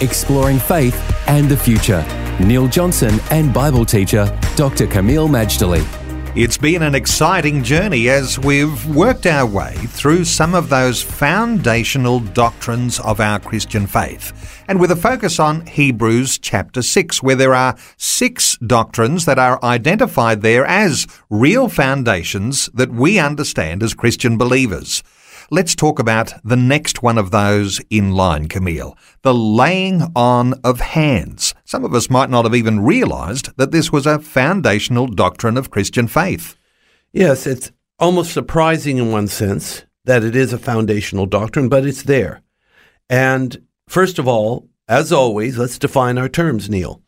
exploring faith and the future. Neil Johnson and Bible teacher Dr. Kameel Majdali. It's been an exciting journey as we've worked our way through some of those foundational doctrines of our Christian faith. And with a focus on Hebrews chapter 6, where there are six doctrines that are identified there as real foundations that we understand as Christian believers. Let's talk about the next one of those in line, Kameel The laying on of hands. Some of us might not have even realized that this was a foundational doctrine of Christian faith. Yes, it's almost surprising in one sense that it is a foundational doctrine, but it's there. And first of all, as always, let's define our terms, Neil.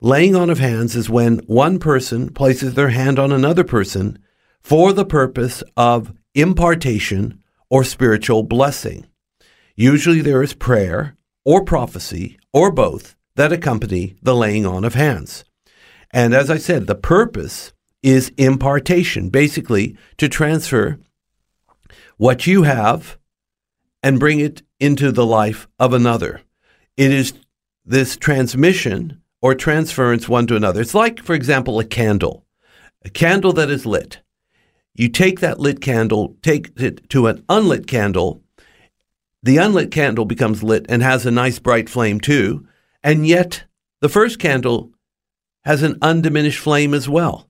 Laying on of hands is when one person places their hand on another person for the purpose of impartation or spiritual blessing. Usually there is prayer or prophecy or both that accompany the laying on of hands. And as I said, the purpose is impartation, basically to transfer what you have and bring it into the life of another. It is this transmission or transference one to another. It's like, for example, a candle. A candle that is lit. You take that lit candle, take it to an unlit candle. The unlit candle becomes lit and has a nice bright flame too. And yet, the first candle has an undiminished flame as well.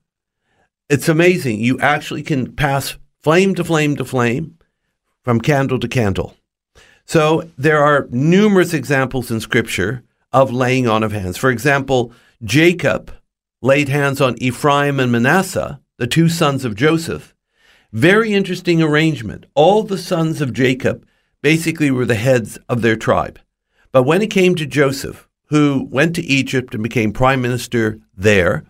It's amazing. You actually can pass flame to flame to flame from candle to candle. So there are numerous examples in Scripture of laying on of hands. For example, Jacob laid hands on Ephraim and Manasseh, the two sons of Joseph, very interesting arrangement. All the sons of Jacob basically were the heads of their tribe. But when it came to Joseph, who went to Egypt and became prime minister there,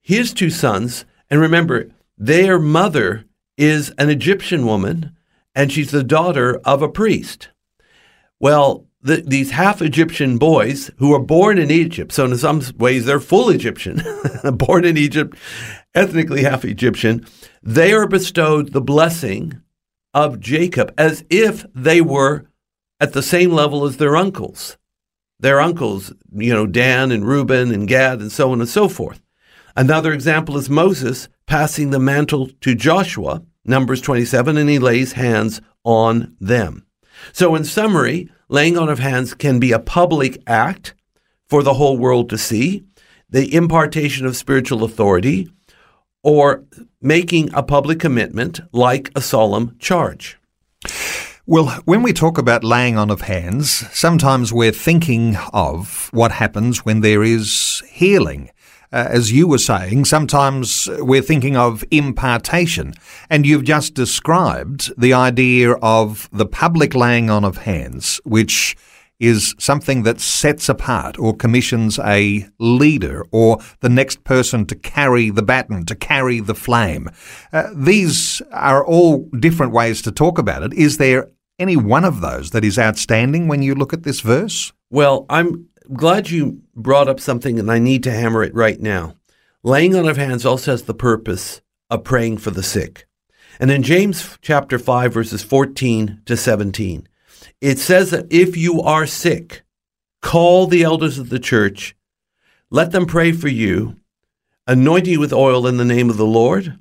his two sons, and remember, their mother is an Egyptian woman and she's the daughter of a priest. Well, the, these half Egyptian boys who were born in Egypt, so in some ways they're full Egyptian, born in Egypt, ethnically half Egyptian, they are bestowed the blessing of Jacob as if they were at the same level as their uncles. Their uncles, you know, Dan and Reuben and Gad and so on and so forth. Another example is Moses passing the mantle to Joshua, Numbers 27, and he lays hands on them. So, in summary, laying on of hands can be a public act for the whole world to see, the impartation of spiritual authority, or making a public commitment like a solemn charge. Well, when we talk about laying on of hands, sometimes we're thinking of what happens when there is healing. Uh, as you were saying, sometimes we're thinking of impartation. And you've just described the idea of the public laying on of hands, which is something that sets apart or commissions a leader or the next person to carry the baton, to carry the flame. Uh, these are all different ways to talk about it. Is there any one of those that is outstanding when you look at this verse? Well, I'm glad you brought up something and I need to hammer it right now. Laying on of hands also has the purpose of praying for the sick. And in James chapter 5 verses 14 to 17, it says that if you are sick, call the elders of the church, let them pray for you, anoint you with oil in the name of the Lord,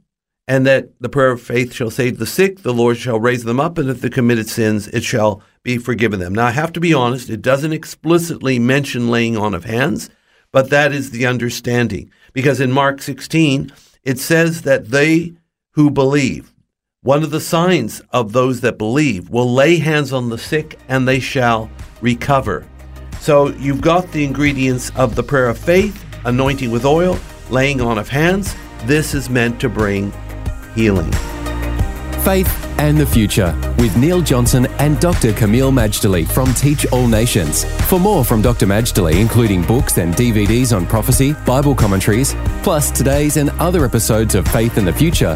and that the prayer of faith shall save the sick, the Lord shall raise them up, and if they committed sins, it shall be forgiven them. Now, I have to be honest, it doesn't explicitly mention laying on of hands, but that is the understanding. Because in Mark 16, it says that they who believe, one of the signs of those that believe will lay hands on the sick and they shall recover. So you've got the ingredients of the prayer of faith, anointing with oil, laying on of hands. This is meant to bring healing. Faith and the Future with Neil Johnson and Dr. Kameel Majdali from Teach All Nations. For more from Dr. Majdali, including books and DVDs on prophecy, Bible commentaries, plus today's and other episodes of Faith and the Future,